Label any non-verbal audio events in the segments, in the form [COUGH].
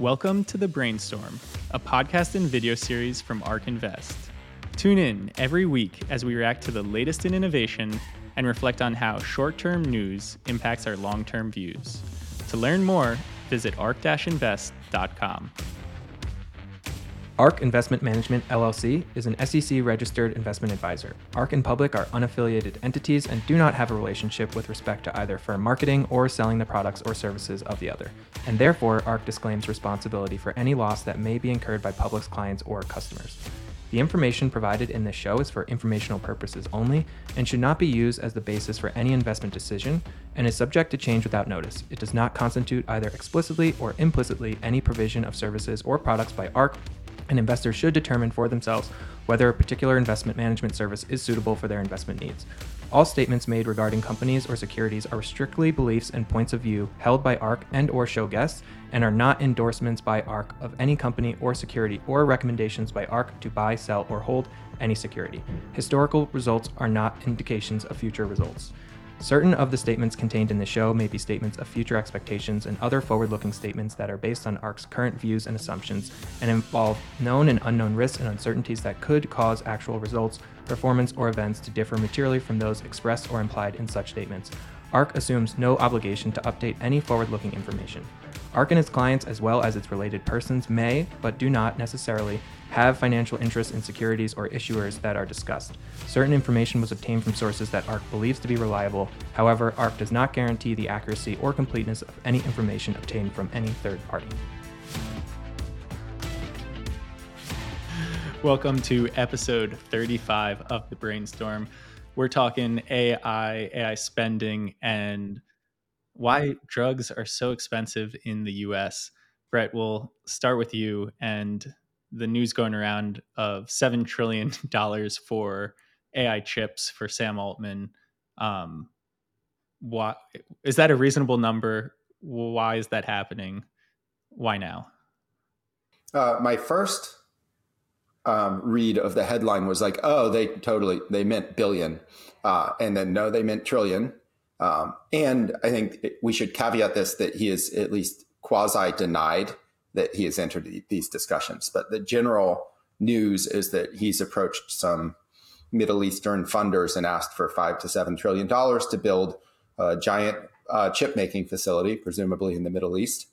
Welcome to The Brainstorm, a podcast and video series from ARK Invest. Tune in every week as we react to the latest in innovation and reflect on how short term news impacts our long term views. To learn more, visit ark-invest.com. ARK Investment Management LLC is an SEC registered investment advisor. ARK and Public are unaffiliated entities and do not have a relationship with respect to either firm marketing or selling the products or services of the other. And therefore, ARK disclaims responsibility for any loss that may be incurred by Public's clients or customers. The information provided in this show is for informational purposes only and should not be used as the basis for any investment decision and is subject to change without notice. It does not constitute either explicitly or implicitly any provision of services or products by ARK and investors should determine for themselves whether a particular investment management service is suitable for their investment needs. All statements made regarding companies or securities are strictly beliefs and points of view held by ARK and or show guests and are not endorsements by ARK of any company or security or recommendations by ARK to buy, sell or hold any security. Historical results are not indications of future results. Certain of the statements contained in the show may be statements of future expectations and other forward looking statements that are based on ARK's current views and assumptions and involve known and unknown risks and uncertainties that could cause actual results, performance, or events to differ materially from those expressed or implied in such statements. ARK assumes no obligation to update any forward looking information. ARK and its clients, as well as its related persons, may, but do not necessarily, have financial interests in securities or issuers that are discussed. Certain information was obtained from sources that ARK believes to be reliable. However, ARK does not guarantee the accuracy or completeness of any information obtained from any third party. Welcome to episode 35 of The Brainstorm. We're talking AI, AI spending, and why drugs are so expensive in the US. Brett, we'll start with you and the news going around of $7 trillion [LAUGHS] for AI chips for Sam Altman. Um, why, is that a reasonable number? Why is that happening? Why now? Uh, my first um, read of the headline was like, oh, they totally, they meant billion. Uh, and then no, they meant trillion. Um, and I think we should caveat this that he is at least quasi denied that he has entered these discussions. But the general news is that he's approached some Middle Eastern funders and asked for five to seven trillion dollars to build a giant uh, chip making facility, presumably in the Middle East.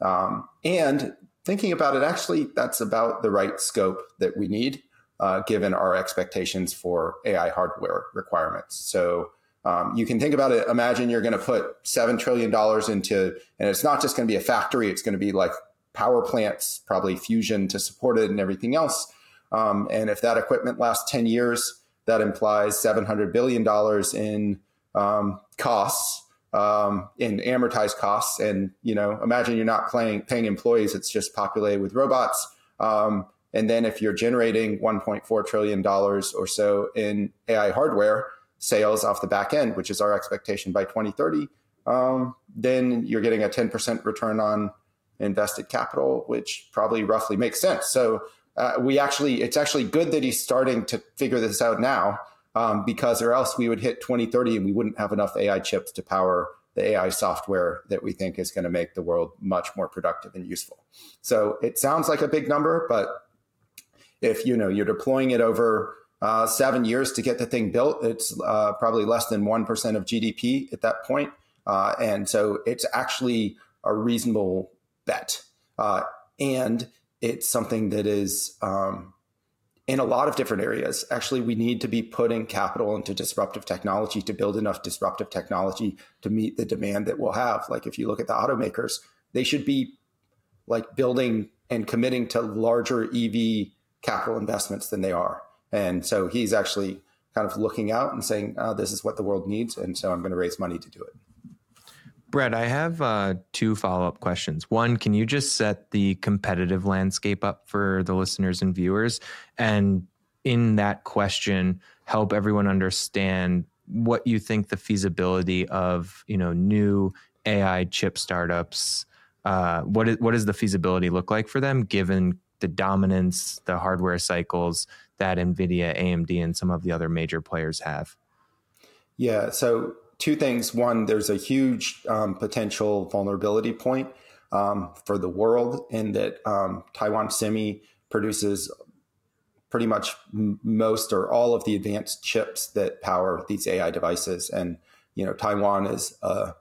Um, and thinking about it, actually, that's about the right scope that we need, uh, given our expectations for AI hardware requirements. So um, you can think about it. Imagine you're going to put seven trillion dollars into, and it's not just going to be a factory. It's going to be like power plants, probably fusion to support it, and everything else. Um, and if that equipment lasts ten years, that implies seven hundred billion dollars in um, costs, um, in amortized costs. And you know, imagine you're not paying paying employees; it's just populated with robots. Um, and then if you're generating 1.4 trillion dollars or so in AI hardware sales off the back end, which is our expectation by 2030, um, then you're getting a 10% return on invested capital, which probably roughly makes sense. So uh, we actually, it's actually good that he's starting to figure this out now, um, because or else we would hit 2030 and we wouldn't have enough AI chips to power the AI software that we think is going to make the world much more productive and useful. So it sounds like a big number, but if you know you're deploying it over uh, seven years to get the thing built. It's uh, probably less than 1% of GDP at that point. Uh, and so it's actually a reasonable bet. Uh, and it's something that is um, in a lot of different areas. Actually, we need to be putting capital into disruptive technology to build enough disruptive technology to meet the demand that we'll have. Like if you look at the automakers, they should be like building and committing to larger EV capital investments than they are. And so he's actually kind of looking out and saying, oh, this is what the world needs. And so I'm going to raise money to do it. Brett, I have uh, two follow up questions. One, can you just set the competitive landscape up for the listeners and viewers? And in that question, help everyone understand what you think the feasibility of you know new AI chip startups. Uh, what is, what does the feasibility look like for them, given the dominance, the hardware cycles that NVIDIA, AMD, and some of the other major players have? Yeah. So, two things. One, there's a huge um, potential vulnerability point. um, for the world in that um, Taiwan Semi produces pretty much m- most or all of the advanced chips that power these AI devices. And you know, Taiwan is a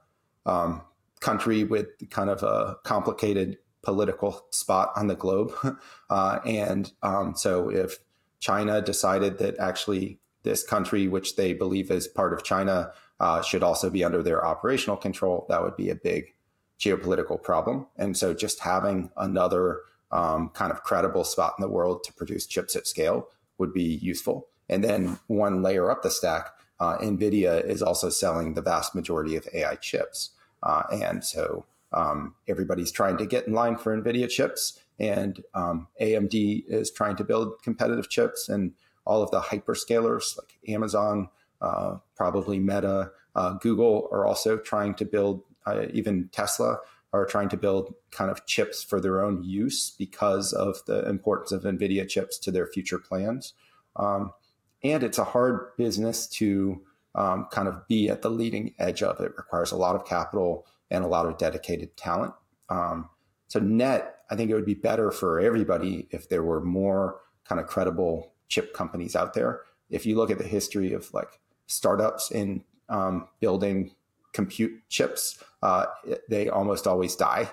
um, country with kind of a complicated political spot on the globe, [LAUGHS] uh, and um, so if China decided that actually this country, which they believe is part of China, uh, should also be under their operational control, that would be a big geopolitical problem. And so just having another um, kind of credible spot in the world to produce chips at scale would be useful. And then one layer up the stack, uh, NVIDIA is also selling the vast majority of AI chips. Uh, and so um, everybody's trying to get in line for NVIDIA chips. And um, AMD is trying to build competitive chips. And all of the hyperscalers like Amazon, uh, probably Meta, uh, Google are also trying to build, uh, even Tesla are trying to build kind of chips for their own use because of the importance of NVIDIA chips to their future plans. Um, and it's a hard business to um, kind of be at the leading edge of. It requires a lot of capital and a lot of dedicated talent. Um, so, net, I think it would be better for everybody if there were more kind of credible chip companies out there. If you look at the history of like startups in um, building compute chips, uh, they almost always die.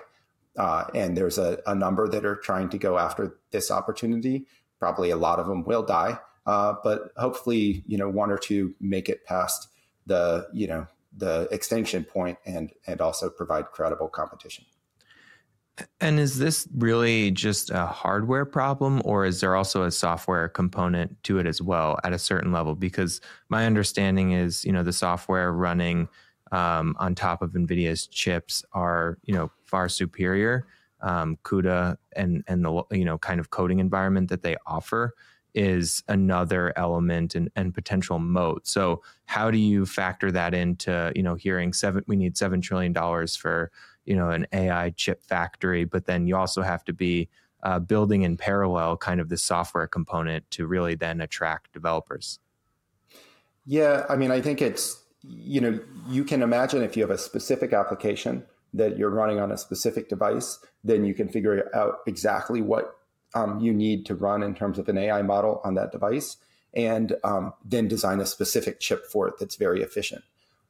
Uh, and there's a, a, number that are trying to go after this opportunity. Probably a lot of them will die, uh, but hopefully, you know, one or two make it past the, you know, the extinction point and and also provide credible competition. And is this really just a hardware problem, or is there also a software component to it as well at a certain level? Because my understanding is, you know, the software running um, on top of NVIDIA's chips are, you know, far superior. Um, CUDA and and the you know kind of coding environment that they offer is another element and, and potential moat. So how do you factor that into, you know, hearing seven, we need $7 trillion for, you know, an AI chip factory, but then you also have to be uh, building in parallel kind of the software component to really then attract developers. Yeah. I mean, I think it's, you know, you can imagine if you have a specific application that you're running on a specific device, then you can figure out exactly what um, you need to run in terms of an AI model on that device, and um, then design a specific chip for it that's very efficient.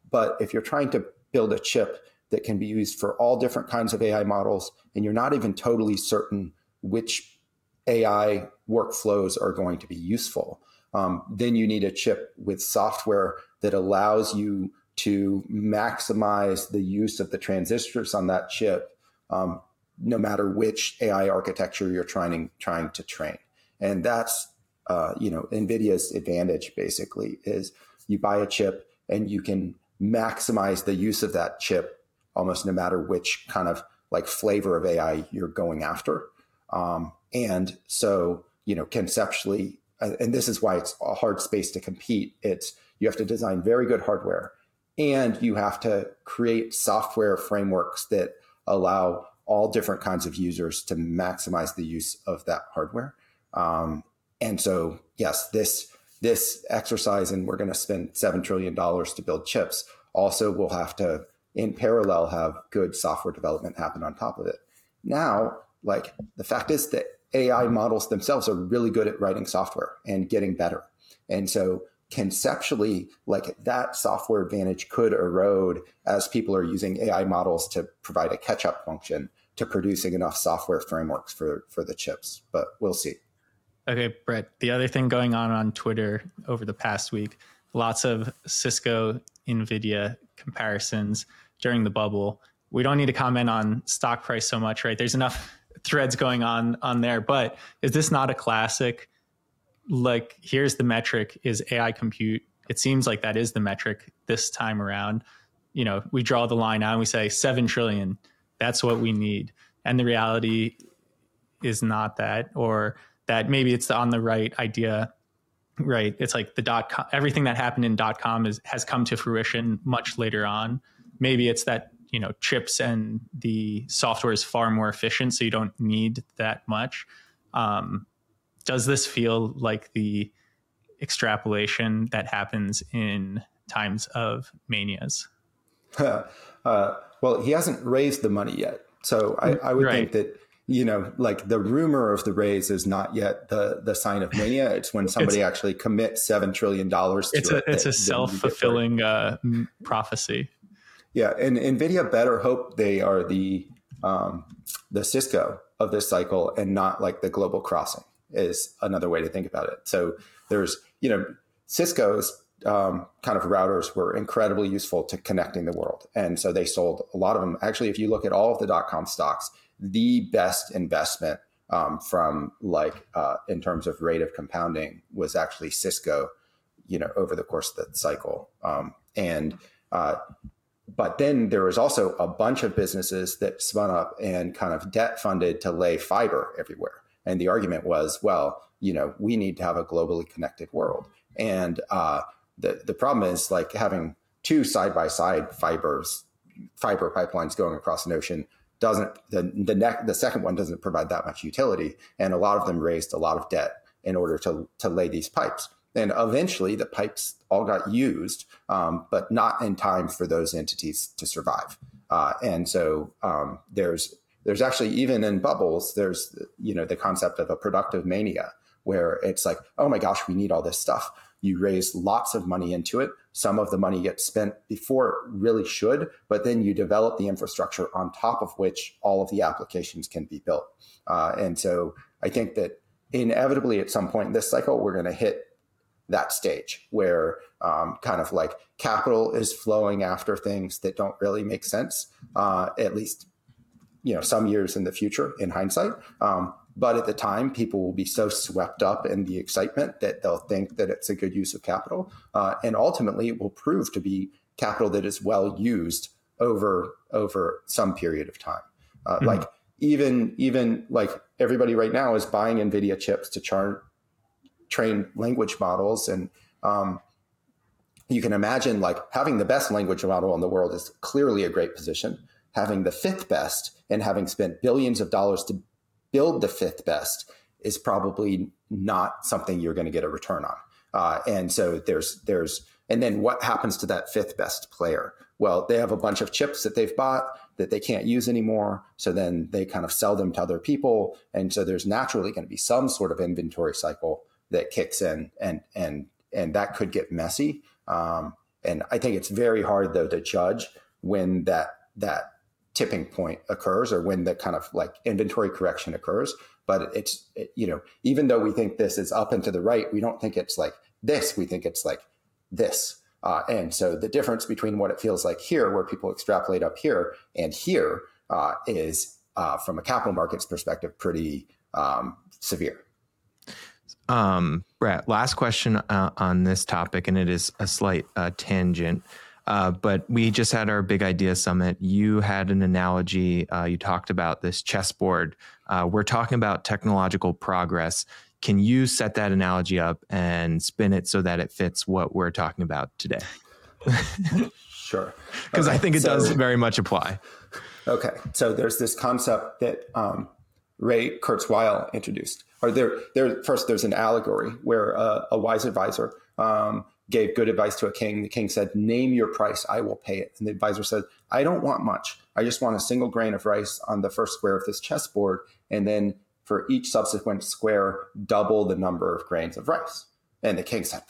But if you're trying to build a chip that can be used for all different kinds of AI models, and you're not even totally certain which AI workflows are going to be useful, um, then you need a chip with software that allows you to maximize the use of the transistors on that chip um, no matter which AI architecture you're trying trying to train. And that's uh, you know NVIDIA's advantage basically is you buy a chip and you can maximize the use of that chip almost no matter which kind of like flavor of AI you're going after. Um, and so you know conceptually, uh, and this is why it's a hard space to compete. It's you have to design very good hardware, and you have to create software frameworks that allow all different kinds of users to maximize the use of that hardware. Um, and so, yes, this this exercise, and we're going to spend seven trillion dollars to build chips. Also, we'll have to, in parallel, have good software development happen on top of it. Now, like the fact is that AI models themselves are really good at writing software and getting better. And so conceptually, like that software advantage could erode as people are using AI models to provide a catch up function to producing enough software frameworks for for the chips. But we'll see. Okay, Brett. The other thing going on on Twitter over the past week, lots of Cisco Nvidia comparisons during the bubble. We don't need to comment on stock price so much, right? There's enough [LAUGHS] threads going on on there. But is this not a classic? Like, here's the metric: is AI compute. It seems like that is the metric this time around. You know, we draw the line out and we say seven trillion that's what we need. And the reality is not that, or that maybe it's the on the right idea, right? It's like the dot com, everything that happened in dot com is, has come to fruition much later on. Maybe it's that, you know, chips and the software is far more efficient, so you don't need that much. Um, does this feel like the extrapolation that happens in times of manias? [LAUGHS] uh, well, he hasn't raised the money yet. So I, I would Right. think that you know, like the rumor of the raise is not yet the the sign of mania. It's when [LAUGHS] somebody actually commits seven trillion dollars to It's a it. it's that- a that you get self fulfilling uh, prophecy. Yeah, and Nvidia better hope they are the um, the Cisco of this cycle and not like the global crossing is another way to think about it. So there's you know Cisco's um, kind of routers were incredibly useful to connecting the world, and so they sold a lot of them. Actually, if you look at all of the dot com stocks, the best investment um, from like uh, in terms of rate of compounding was actually Cisco. You know, over the course of the cycle, um, and uh, but then there was also a bunch of businesses that spun up and kind of debt funded to lay fiber everywhere. And the argument was, well, you know, we need to have a globally connected world. And uh, the the problem is like having two side by side fibers, fiber pipelines going across an ocean doesn't the the neck the second one doesn't provide that much utility, and a lot of them raised a lot of debt in order to to lay these pipes. And eventually, the pipes all got used, um, but not in time for those entities to survive. Uh, and so um, there's there's actually even in bubbles there's you know the concept of a productive mania where it's like oh my gosh we need all this stuff. You raise lots of money into it. Some of the money gets spent before it really should, but then you develop the infrastructure on top of which all of the applications can be built. Uh, and so I think that inevitably at some point in this cycle we're going to hit that stage where um, kind of like capital is flowing after things that don't really make sense, uh, at least you know some years in the future in hindsight. Um, but at the time, people will be so swept up in the excitement that they'll think that it's a good use of capital, uh, and ultimately it will prove to be capital that is well used over over some period of time. Uh, Mhm. Like even even like everybody right now is buying NVIDIA chips to char- train language models and um, you can imagine like having the best language model in the world is clearly a great position having the fifth best and having spent billions of dollars to build the fifth best is probably not something you're going to get a return on. Uh, and so there's there's and then what happens to that fifth best player? Well they have a bunch of chips that they've bought that they can't use anymore so then they kind of sell them to other people. And so there's naturally going to be some sort of inventory cycle that kicks in and and and that could get messy. Um, and i think it's very hard though to judge when that that tipping point occurs or when the kind of like inventory correction occurs but it's it, you know even though we think this is up and to the right we don't think it's like this we think it's like this uh, and so the difference between what it feels like here where people extrapolate up here and here uh, is uh, from a capital markets perspective pretty um, severe Um, Brett, last question uh, on this topic, and it is a slight uh, tangent. Uh, but we just had our big idea summit. You had an analogy. Uh, you talked about this chessboard. Uh, we're talking about technological progress. Can you set that analogy up and spin it so that it fits what we're talking about today? [LAUGHS] sure [LAUGHS] Because I think it so- does very much apply. Okay, so there's this concept that um, Ray Kurzweil introduced. Or there, there first, there's an allegory where uh, a wise advisor um, gave good advice to a king. The king said, "Name your price, I will pay it." And the advisor said, "I don't want much. I just want a single grain of rice on the first square of this chessboard, and then for each subsequent square, double the number of grains of rice." And the king said,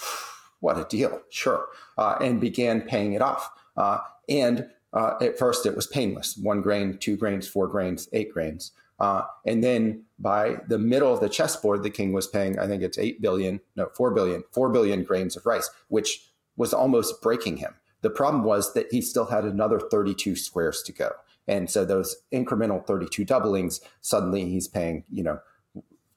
"What a deal! Sure," uh, and began paying it off. Uh, and uh, at first, it was painless: one grain, two grains, four grains, eight grains. Uh, and then by the middle of the chessboard, the king was paying, I think it's 8 billion, no, 4 billion, 4 billion grains of rice, which was almost breaking him. The problem was that he still had another 32 squares to go. And so those incremental 32 doublings, suddenly he's paying, you know,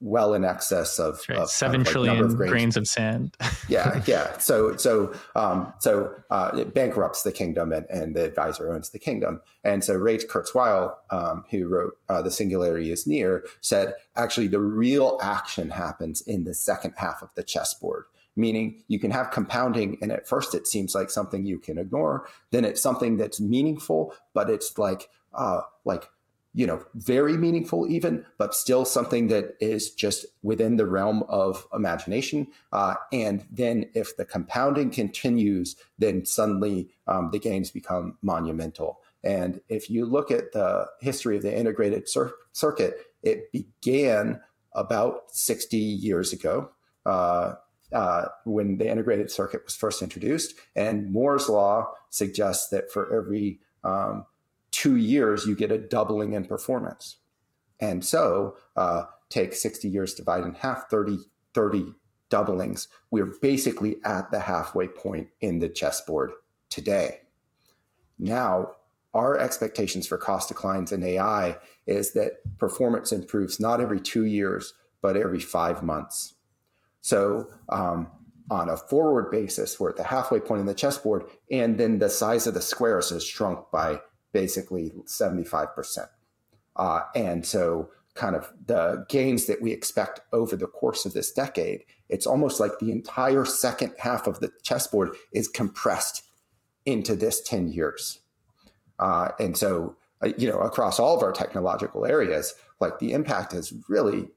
well in excess of, right. of Seven of, like, trillion of grains of sand. [LAUGHS] yeah, yeah. So, so, um, so uh, it bankrupts the kingdom, and, and the advisor owns the kingdom. And so, Ray Kurzweil, um, who wrote uh, "The Singularity Is Near," said actually the real action happens in the second half of the chessboard. Meaning, you can have compounding, and at first it seems like something you can ignore. Then it's something that's meaningful, but it's like, uh, like you know, very meaningful even, but still something that is just within the realm of imagination. Uh, and then if the compounding continues, then suddenly um, the gains become monumental. And if you look at the history of the integrated cir- circuit, it began about 60 years ago uh, uh, when the integrated circuit was first introduced. And Moore's law suggests that for every um, two years, you get a doubling in performance. And so uh, take 60 years, divide in half, 30, 30 doublings. We're basically at the halfway point in the chessboard today. Now, our expectations for cost declines in AI is that performance improves not every two years, but every five months. So, um, on a forward basis, we're at the halfway point in the chessboard, and then the size of the squares has shrunk by basically 75%. Uh, and so, kind of the gains that we expect over the course of this decade, it's almost like the entire second half of the chessboard is compressed into this 10 years. Uh, and so, uh, you know, across all of our technological areas, like the impact is really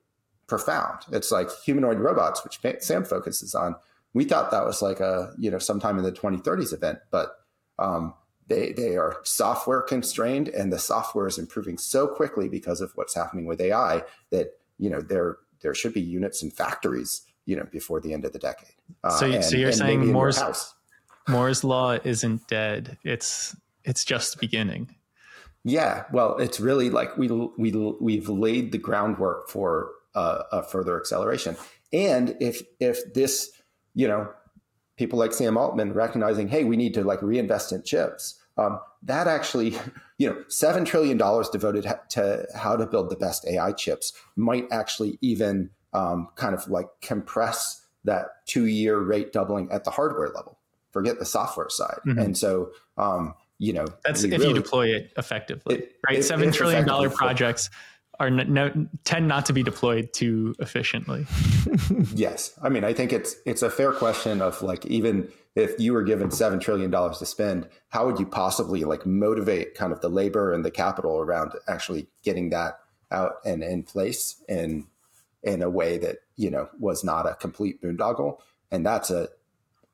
profound. It's like humanoid robots, which Sam focuses on. We thought that was like a, you know, sometime in the 2030s event, but um, they, they are software constrained and the software is improving so quickly because of what's happening with AI that, you know, there, there should be units in factories, you know, before the end of the decade. Uh, so, and, so you're saying Moore's, Moore's law isn't dead. It's, it's just beginning. Yeah, well, it's really like we we we've laid the groundwork for uh, a further acceleration. And if if this, you know, people like Sam Altman recognizing, hey, we need to like reinvest in chips. Um, that actually, [LAUGHS] you know, seven trillion dollars devoted to how to build the best AI chips might actually even um, kind of like compress that two-year rate doubling at the hardware level. Forget the software side. Mm-hmm. And so, um, you know, that's if really, you deploy it effectively, it, right? If, Seven if trillion dollar projects are tend not to be deployed too efficiently. [LAUGHS] yes, I mean I think it's it's a fair question of like even if you were given seven trillion dollars to spend, how would you possibly like motivate kind of the labor and the capital around actually getting that out and in place in in a way that you know was not a complete boondoggle, and that's a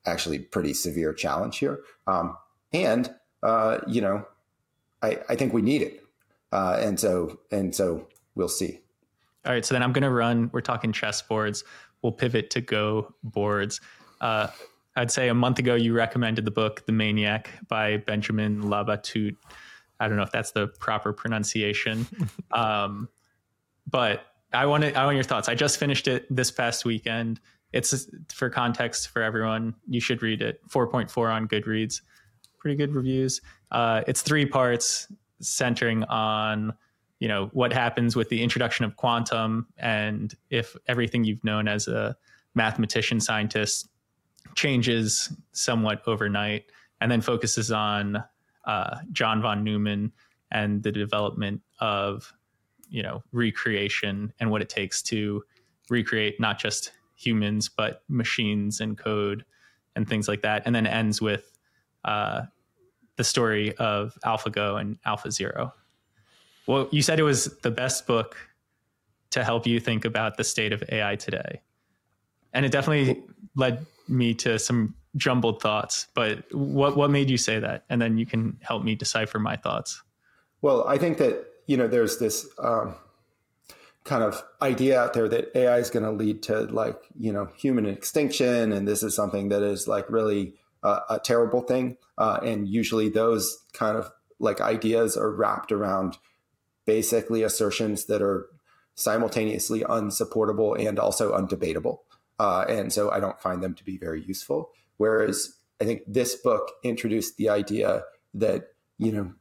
actually pretty severe challenge here. Um, and uh, you know, I I think we need it. Uh, and so and so we'll see. All right, so then I'm going to run. We're talking chess boards. We'll pivot to Go boards. Uh, I'd say a month ago you recommended the book The Maniac by Benjamin Labatut. I don't know if that's the proper pronunciation, [LAUGHS] um, but I want I want your thoughts. I just finished it this past weekend. It's for context for everyone. You should read it. 4.4 on Goodreads. Pretty good reviews. Uh, it's three parts centering on you know what happens with the introduction of quantum and if everything you've known as a mathematician scientist changes somewhat overnight and then focuses on uh, john von neumann and the development of you know recreation and what it takes to recreate not just humans but machines and code and things like that and then ends with uh, the story of AlphaGo and AlphaZero well, you said it was the best book to help you think about the state of AI today. And it definitely led me to some jumbled thoughts. But what what made you say that? And then you can help me decipher my thoughts. Well, I think that you know there's this um, kind of idea out there that AI is going to lead to like you know human extinction, and this is something that is like really uh, a terrible thing. Uh, and usually those kind of like ideas are wrapped around basically assertions that are simultaneously unsupportable and also undebatable. Uh, and so I don't find them to be very useful. Whereas I think this book introduced the idea that, you know,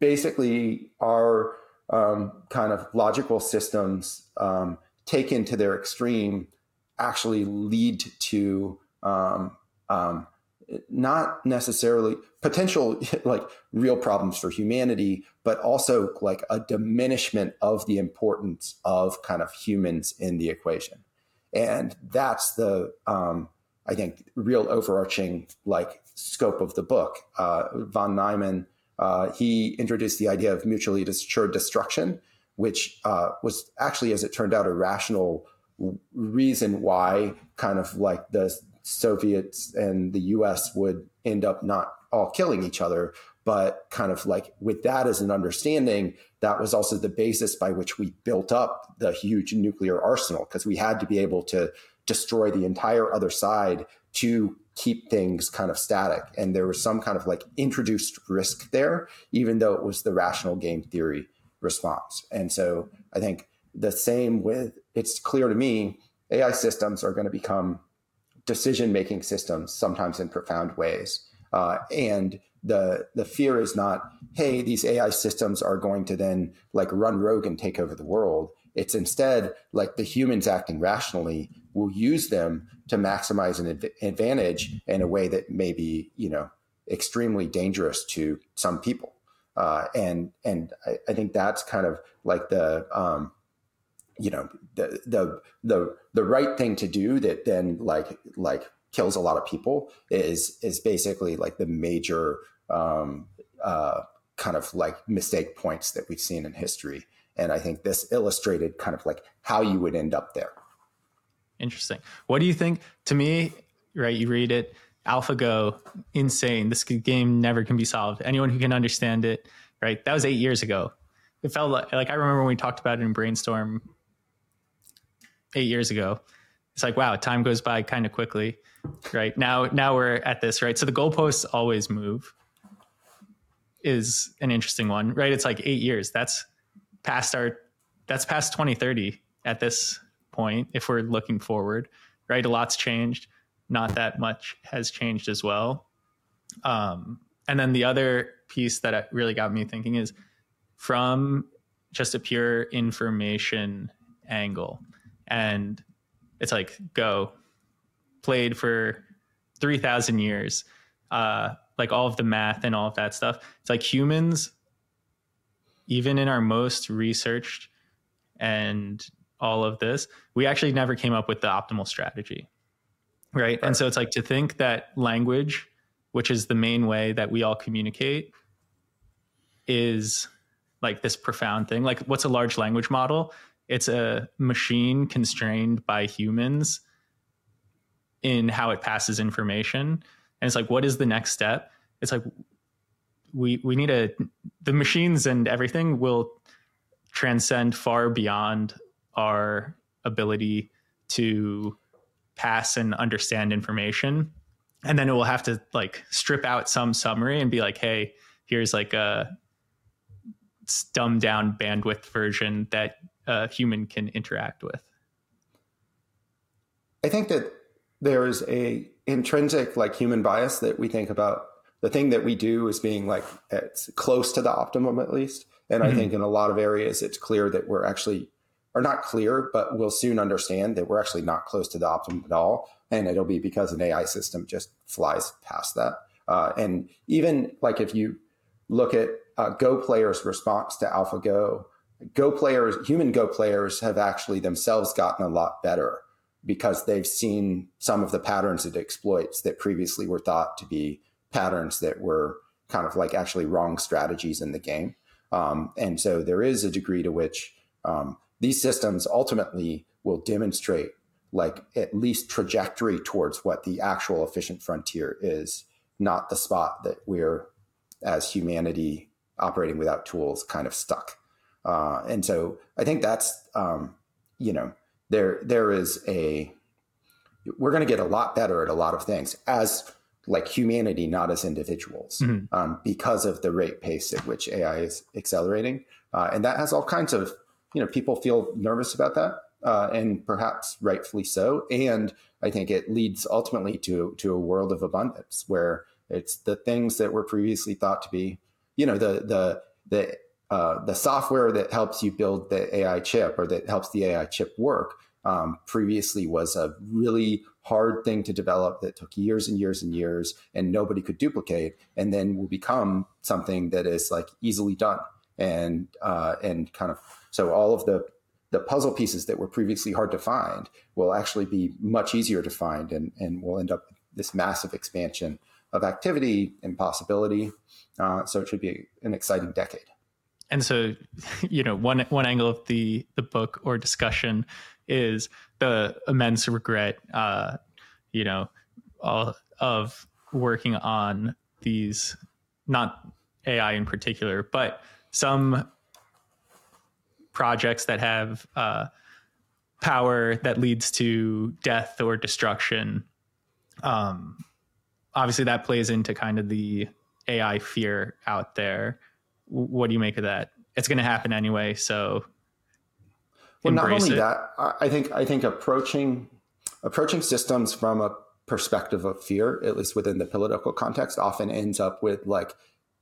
basically our um, kind of logical systems um, taken to their extreme actually lead to um, um not necessarily potential [LAUGHS] like real problems for humanity but also like a diminishment of the importance of kind of humans in the equation. And that's the um, i think real overarching like scope of the book. Uh, von neumann uh, he introduced the idea of mutually assured destruction which uh, was actually as it turned out a rational reason why kind of like the Soviets and the US would end up not all killing each other. but kind of like with that as an understanding, that was also the basis by which we built up the huge nuclear arsenal because we had to be able to destroy the entire other side to keep things kind of static. And there was some kind of like introduced risk there, even though it was the rational game theory response. And so I think the same with it's clear to me AI systems are going to become decision making systems, sometimes in profound ways. Uh, and the the fear is not, hey, these AI systems are going to then like run rogue and take over the world. It's instead like the humans acting rationally will use them to maximize an adv- advantage in a way that may be, you know, extremely dangerous to some people. Uh, and and I, I, think that's kind of like the um, you know the the the the right thing to do that then like like kills a lot of people is is basically like the major um, uh, kind of like mistake points that we've seen in history. And I think this illustrated kind of like how you would end up there. Interesting. What do you think? To me, right, you read it, AlphaGo, insane. This game never can be solved. Anyone who can understand it, right? That was eight years ago. It felt like, like I remember when we talked about it in Brainstorm eight years ago. It's like, wow, time goes by kind of quickly, right? Now, now we're at this, right? So the goalposts always move is an interesting one, right? It's like eight years. That's past our, that's past 2030 at this point, if we're looking forward, right? A lot's changed. Not that much has changed as well. Um, and then the other piece that really got me thinking is from just a pure information angle. And it's like, go, played for 3,000 years. Uh, like all of the math and all of that stuff. It's like humans, even in our most researched and all of this, we actually never came up with the optimal strategy. Right? right. And so it's like to think that language, which is the main way that we all communicate, is like this profound thing. Like, what's a large language model? It's a machine constrained by humans in how it passes information. And it's like what is the next step? It's like we we need a the machines and everything will transcend far beyond our ability to pass and understand information. And then it will have to like strip out some summary and be like hey here's like a dumbed down bandwidth version that a human can interact with? I think that there is a intrinsic like human bias that we think about. The thing that we do is being like it's close to the optimum at least. And mm-hmm. i think in a lot of areas it's clear that we're actually are not clear but we'll soon understand that we're actually not close to the optimum at all. And it'll be because an ai system just flies past that. Uh, and even like if you look at uh, go players response to alphago go players human go players have actually themselves gotten a lot better because they've seen some of the patterns it exploits that previously were thought to be patterns that were kind of like actually wrong strategies in the game. Um, and so there is a degree to which um, these systems ultimately will demonstrate like at least trajectory towards what the actual efficient frontier is, not the spot that we're as humanity operating without tools kind of stuck. Uh, and so I think that's um, you know there there is a we're going to get a lot better at a lot of things as like humanity, not as individuals, mm-hmm. um, because of the rate pace at which AI is accelerating, uh, and that has all kinds of you know people feel nervous about that, uh, and perhaps rightfully so. And I think it leads ultimately to to a world of abundance where it's the things that were previously thought to be, you know, the the the uh, the software that helps you build the AI chip or that helps the AI chip work um, previously was a really hard thing to develop that took years and years and years and nobody could duplicate and then will become something that is like easily done. And uh, and kind of so all of the the puzzle pieces that were previously hard to find will actually be much easier to find and and will end up this massive expansion of activity and possibility. Uh, so it should be an exciting decade and so [LAUGHS] you know one one angle of the the book or discussion is the immense regret uh you know all of working on these not AI in particular, but some projects that have uh, power that leads to death or destruction. Um, obviously, that plays into kind of the AI fear out there. What do you make of that? It's going to happen anyway, so. Well, not only it. that, I think I think approaching approaching systems from a perspective of fear, at least within the political context, often ends up with like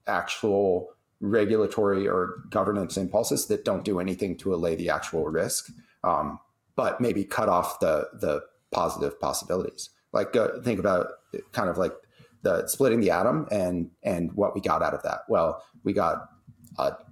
actual regulatory or governance impulses that don't do anything to allay the actual risk, um, but maybe cut off the the positive possibilities. Like uh, think about kind of like the splitting the atom and and what we got out of that. Well, we got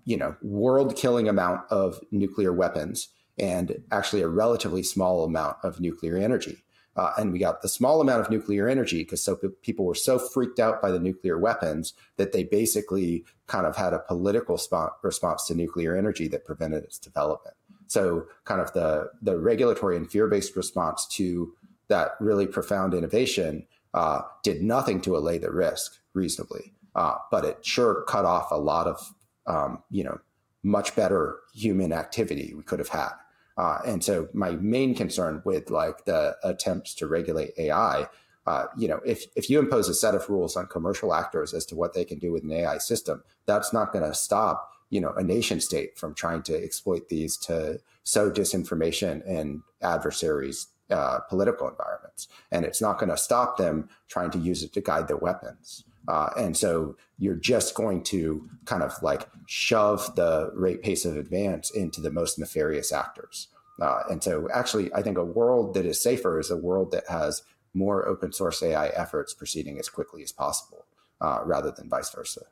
you know world killing amount of nuclear weapons and actually a relatively small amount of nuclear energy. Uh, and we got the small amount of nuclear energy because so people were so freaked out by the nuclear weapons that they basically kind of had a political sp- response to nuclear energy that prevented its development. So, kind of the the regulatory and fear based response to that really profound innovation uh, did nothing to allay the risk reasonably, uh, but it sure cut off a lot of um, you know much better human activity we could have had. Uh, and so my main concern with like the attempts to regulate AI, uh, you know, if, if you impose a set of rules on commercial actors as to what they can do with an AI system, that's not going to stop, you know, a nation state from trying to exploit these to sow disinformation in adversaries' uh, political environments. And it's not going to stop them trying to use it to guide their weapons. Uh, and so you're just going to kind of like shove the rate pace of advance into the most nefarious actors. Uh, and so actually, I think a world that is safer is a world that has more open source AI efforts proceeding as quickly as possible uh, rather than vice versa.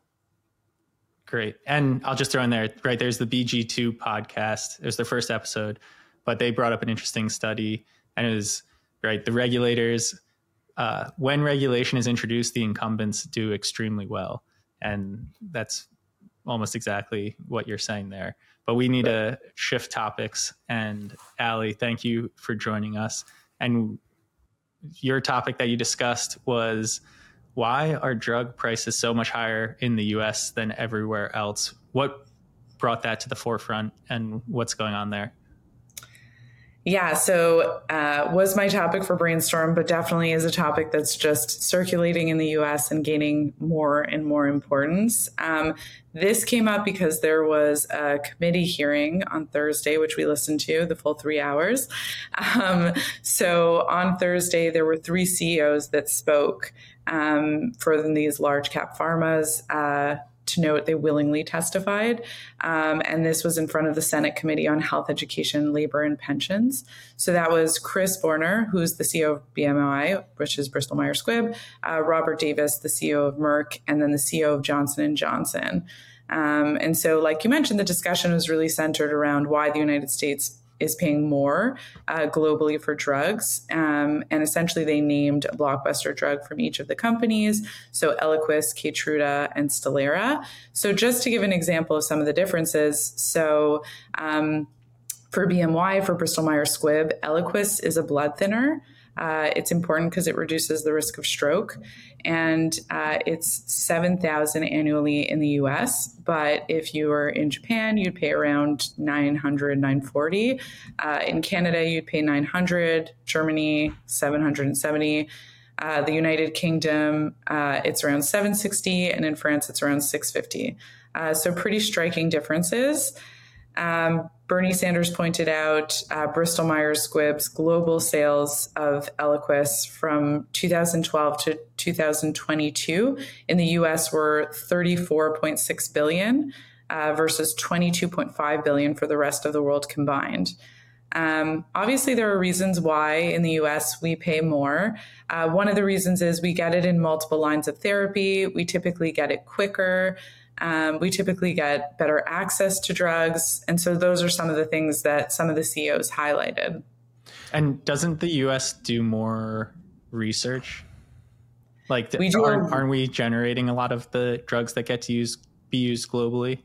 Great. And I'll just throw in there, right? There's the BG2 podcast. It was their first episode, but they brought up an interesting study and it was, right, the regulators uh, when regulation is introduced, the incumbents do extremely well. And that's almost exactly what you're saying there. But we need to shift topics. And Ali, thank you for joining us. And your topic that you discussed was why are drug prices so much higher in the US than everywhere else? What brought that to the forefront and what's going on there? Yeah, so uh, was my topic for brainstorm, but definitely is a topic that's just circulating in the US and gaining more and more importance. Um, this came up because there was a committee hearing on Thursday, which we listened to the full three hours. Um, so on Thursday, there were three CEOs that spoke um, for these large cap pharmas. Uh, to note they willingly testified. Um, and this was in front of the Senate Committee on Health, Education, Labor, and Pensions. So that was Chris Boerner, who's the CEO of BMI, which is Bristol Myers Squibb, uh, Robert Davis, the CEO of Merck, and then the CEO of Johnson Johnson. Um, and so, like you mentioned, the discussion was really centered around why the United States is paying more uh, globally for drugs. Um, and essentially, they named a blockbuster drug from each of the companies. So, Eliquis, Keytruda, and Stelara. So, just to give an example of some of the differences. So, um, for BMY, for Bristol Myers Squibb, Eliquis is a blood thinner. Uh, it's important because it reduces the risk of stroke, and uh, it's seven thousand annually in the U.S. But if you were in Japan, you'd pay around 900, 940. Uh, in Canada, you'd pay 900. Germany, 770. Uh, the United Kingdom, uh, it's around 760, and in France, it's around 650. Uh, so pretty striking differences. Um, Bernie Sanders pointed out uh, Bristol Myers Squibb's global sales of Eliquis from 2012 to 2022 in the US were 34.6 billion uh, versus 22.5 billion for the rest of the world combined. Um, obviously, there are reasons why in the US we pay more. Uh, one of the reasons is we get it in multiple lines of therapy, we typically get it quicker. Um, we typically get better access to drugs. And so those are some of the things that some of the CEOs highlighted. And doesn't the US do more research? Like, do aren't, aren't we generating a lot of the drugs that get to use be used globally?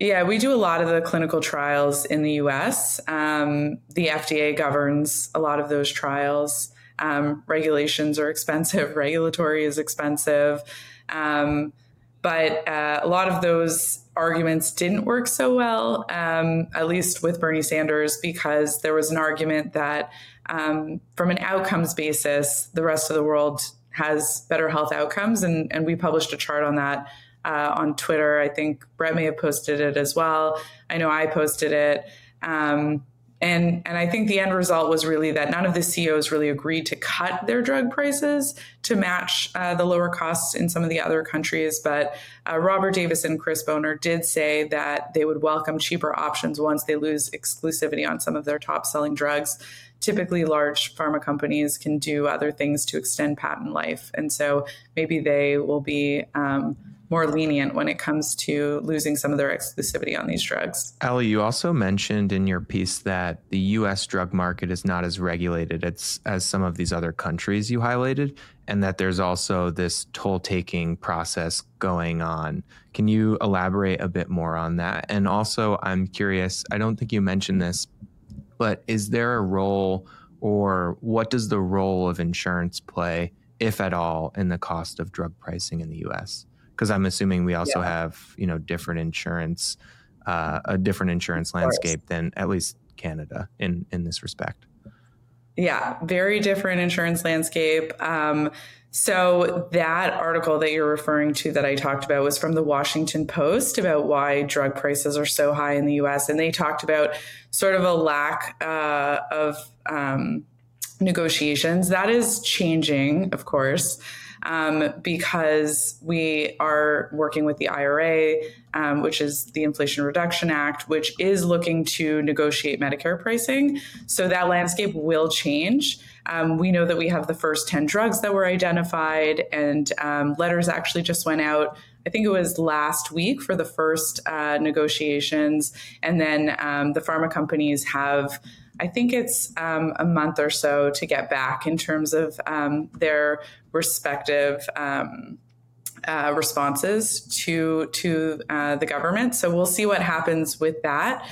Yeah, we do a lot of the clinical trials in the US. Um, the FDA governs a lot of those trials. Um, regulations are expensive, [LAUGHS] regulatory is expensive. Um, but uh, a lot of those arguments didn't work so well, um, at least with Bernie Sanders, because there was an argument that um, from an outcomes basis, the rest of the world has better health outcomes. And, and we published a chart on that uh, on Twitter. I think Brett may have posted it as well. I know I posted it. Um, and, and I think the end result was really that none of the CEOs really agreed to cut their drug prices to match uh, the lower costs in some of the other countries. But uh, Robert Davis and Chris Boerner did say that they would welcome cheaper options once they lose exclusivity on some of their top selling drugs typically large pharma companies can do other things to extend patent life. And so maybe they will be um, more lenient when it comes to losing some of their exclusivity on these drugs. Ali, you also mentioned in your piece that the US drug market is not as regulated as, as some of these other countries you highlighted, and that there's also this toll taking process going on. Can you elaborate a bit more on that? And also, I'm curious, I don't think you mentioned this, but is there a role or what does the role of insurance play, if at all, in the cost of drug pricing in the US? Because I'm assuming we also yeah. have, you know, different insurance, uh, a different insurance landscape than at least Canada in in this respect. Yeah, very different insurance landscape. Um, so that article that you're referring to that I talked about was from the Washington Post about why drug prices are so high in the U.S. And they talked about sort of a lack uh, of um, negotiations. That is changing, of course um, because we are working with the IRA, um, which is the Inflation Reduction Act, which is looking to negotiate Medicare pricing. So that landscape will change. Um, we know that we have the first 10 drugs that were identified, and um, letters actually just went out. I think it was last week for the first uh, negotiations. And then um, the pharma companies have I think it's um, a month or so to get back in terms of um, their respective um, uh, responses to to uh, the government. So we'll see what happens with that.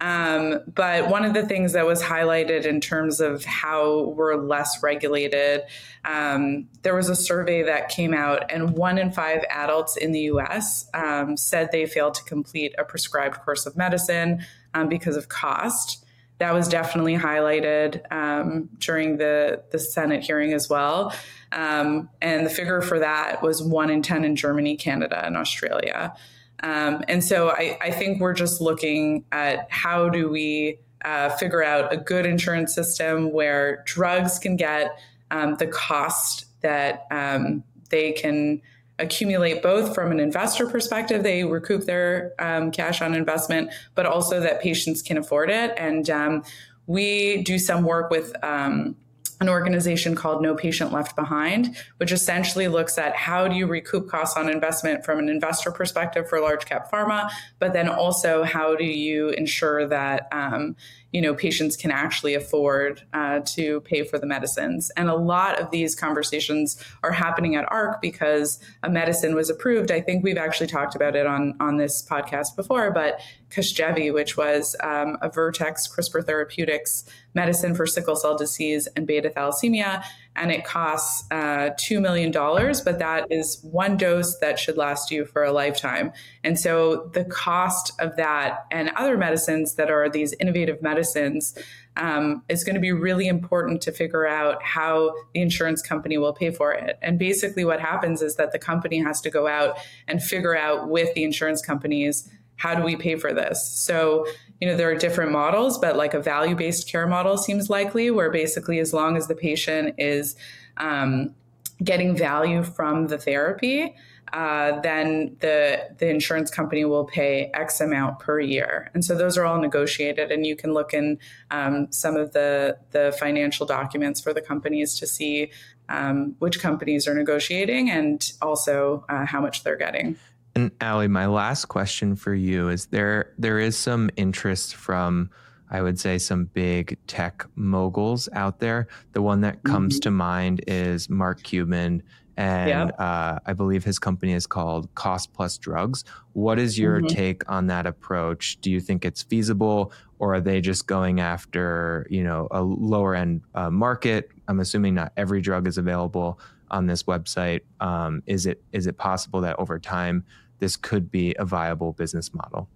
Um, but one of the things that was highlighted in terms of how we're less regulated, um, there was a survey that came out, and one in five adults in the US um, said they failed to complete a prescribed course of medicine um, because of cost that was definitely highlighted um, during the the Senate hearing as well. Um, and the figure for that was one in ten in Germany, Canada, and Australia. Um, and so I, I, think we're just looking at how do we uh, figure out a good insurance system where drugs can get um, the cost that um, they can accumulate both from an investor perspective, they recoup their um, cash on investment, but also that patients can afford it. And um, we do some work with um, an organization called No Patient Left Behind, which essentially looks at how do you recoup costs on investment from an investor perspective for large cap pharma, but then also how do you ensure that um, you know patients can actually afford uh, to pay for the medicines. And a lot of these conversations are happening at ARK because a medicine was approved. I think we've actually talked about it on on this podcast before but Casgevy, which was um, a Vertex CRISPR Therapeutics medicine for sickle cell disease and beta thalassemia. And it costs uh, $2 million, but that is one dose that should last you for a lifetime. And so the cost of that and other medicines that are these innovative medicines um, is going to be really important to figure out how the insurance company will pay for it. And basically, what happens is that the company has to go out and figure out with the insurance companies how do we pay for this? So, you know, there are different models, but like a value based care model seems likely, where basically, as long as the patient is um, getting value from the therapy, uh, then the the insurance company will pay X amount per year, and so those are all negotiated. And you can look in um, some of the the financial documents for the companies to see um, which companies are negotiating and also uh, how much they're getting. And Ali, my last question for you is there there is some interest from I would say some big tech moguls out there. The one that comes mm-hmm. to mind is Mark Cuban and yeah. uh, I believe his company is called Cost Plus Drugs. What is your mm-hmm. take on that approach? Do you think it's feasible, or are they just going after you know a lower end uh, market? I'm assuming not every drug is available on this website. Um, is it is it possible that over time this could be a viable business model?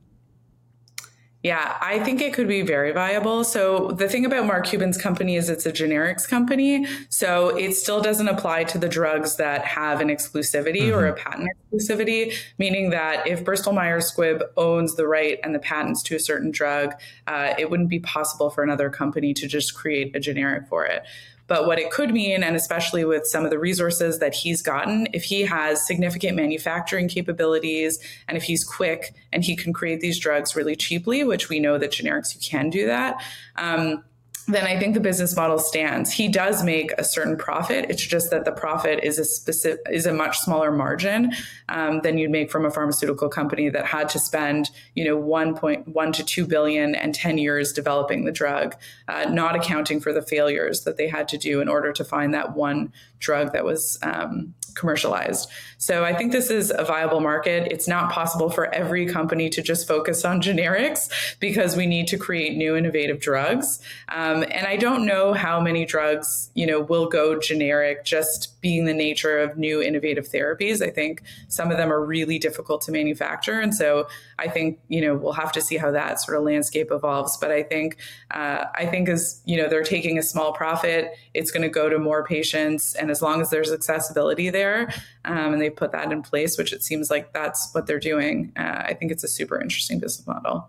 Yeah, I think it could be very viable. So the thing about Mark Cuban's company is it's a generics company. So it still doesn't apply to the drugs that have an exclusivity mm-hmm. or a patent exclusivity, meaning that if Bristol Myers Squibb owns the right and the patents to a certain drug, uh, it wouldn't be possible for another company to just create a generic for it. But what it could mean, and especially with some of the resources that he's gotten, if he has significant manufacturing capabilities and if he's quick and he can create these drugs really cheaply, which we know that generics you can do that. Um, then I think the business model stands. He does make a certain profit. It's just that the profit is a specific is a much smaller margin um, than you'd make from a pharmaceutical company that had to spend you know 1.1 to two billion and ten years developing the drug, uh, not accounting for the failures that they had to do in order to find that one drug that was um, commercialized. So I think this is a viable market. It's not possible for every company to just focus on [LAUGHS] generics because we need to create new innovative drugs. Um, and I don't know how many drugs, you know, will go generic just being the nature of new innovative therapies. I think some of them are really difficult to manufacture. And so I think, you know, we'll have to see how that sort of landscape evolves. But I think, uh, I think as, you know, they're taking a small profit, it's going to go to more patients. And as long as there's accessibility there um, and they put that in place, which it seems like that's what they're doing, uh, I think it's a super interesting business model.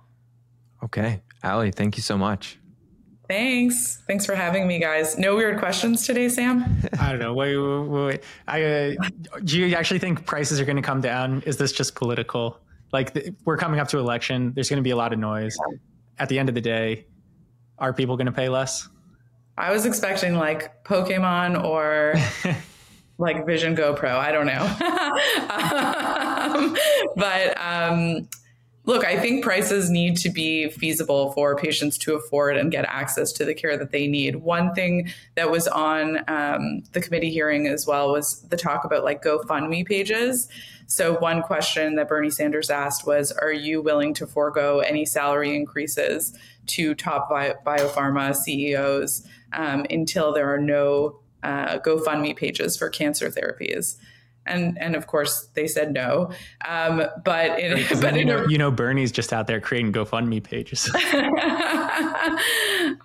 Okay. Ali, thank you so much. Thanks. Thanks for having me, guys. No weird questions today, Sam? [LAUGHS] I don't know. Wait, wait, wait. I, uh, do you actually think prices are going to come down? Is this just political? Like, the, we're coming up to election. There's going to be a lot of noise. At the end of the day, are people going to pay less? I was expecting like Pokemon or [LAUGHS] like Vision GoPro. I don't know. [LAUGHS] um, but um, look, I think prices need to be feasible for patients to afford and get access to the care that they need. One thing that was on um, the committee hearing as well was the talk about like GoFundMe pages. So, one question that Bernie Sanders asked was Are you willing to forego any salary increases to top bi- biopharma CEOs um, until there are no uh, GoFundMe pages for cancer therapies? And and of course they said no. Um, but in, but you know, a, you know, Bernie's just out there creating GoFundMe pages. [LAUGHS]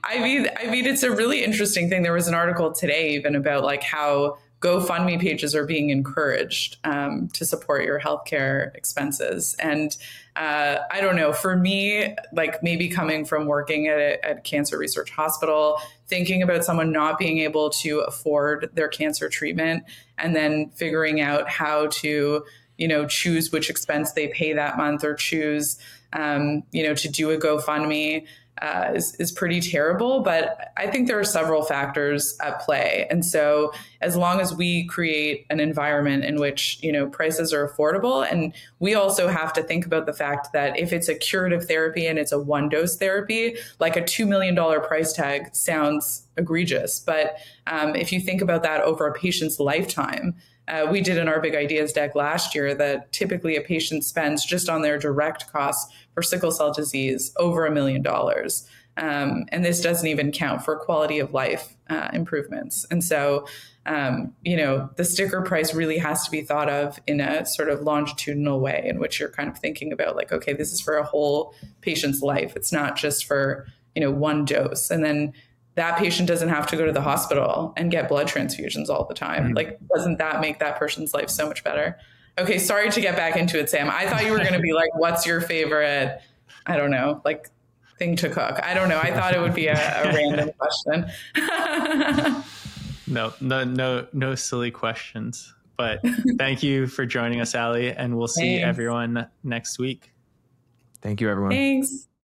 I mean, I mean, it's a really interesting thing. There was an article today even about like how GoFundMe pages are being encouraged um, to support your healthcare expenses. And uh, I don't know, for me, like maybe coming from working at a at cancer research hospital, thinking about someone not being able to afford their cancer treatment and then figuring out how to, you know, choose which expense they pay that month or choose, um, you know, to do a GoFundMe uh, is, is pretty terrible. But I think there are several factors at play. And so as long as we create an environment in which, you know, prices are affordable, and we also have to think about the fact that if it's a curative therapy and it's a one dose therapy, like a $2 million price tag sounds egregious. But um, if you think about that over a patient's lifetime, uh, we did in our big ideas deck last year that typically a patient spends just on their direct costs for sickle cell disease over a million dollars. Um, and this doesn't even count for quality of life uh, improvements. And so, um, you know, the sticker price really has to be thought of in a sort of longitudinal way in which you're kind of thinking about like, okay, this is for a whole patient's life. It's not just for, you know, one dose. And then that patient doesn't have to go to the hospital and get blood transfusions all the time. Mm-hmm. Like, doesn't that make that person's life so much better? Okay, sorry to get back into it, Sam. I thought you were going to be like, [LAUGHS] what's your favorite, I don't know, like thing to cook? I don't know. I thought it would be a, a [LAUGHS] random question. no, no, no, no silly questions. But [LAUGHS] thank you for joining us, Ali, and we'll see Thanks. everyone next week. Thank you, everyone. Thanks.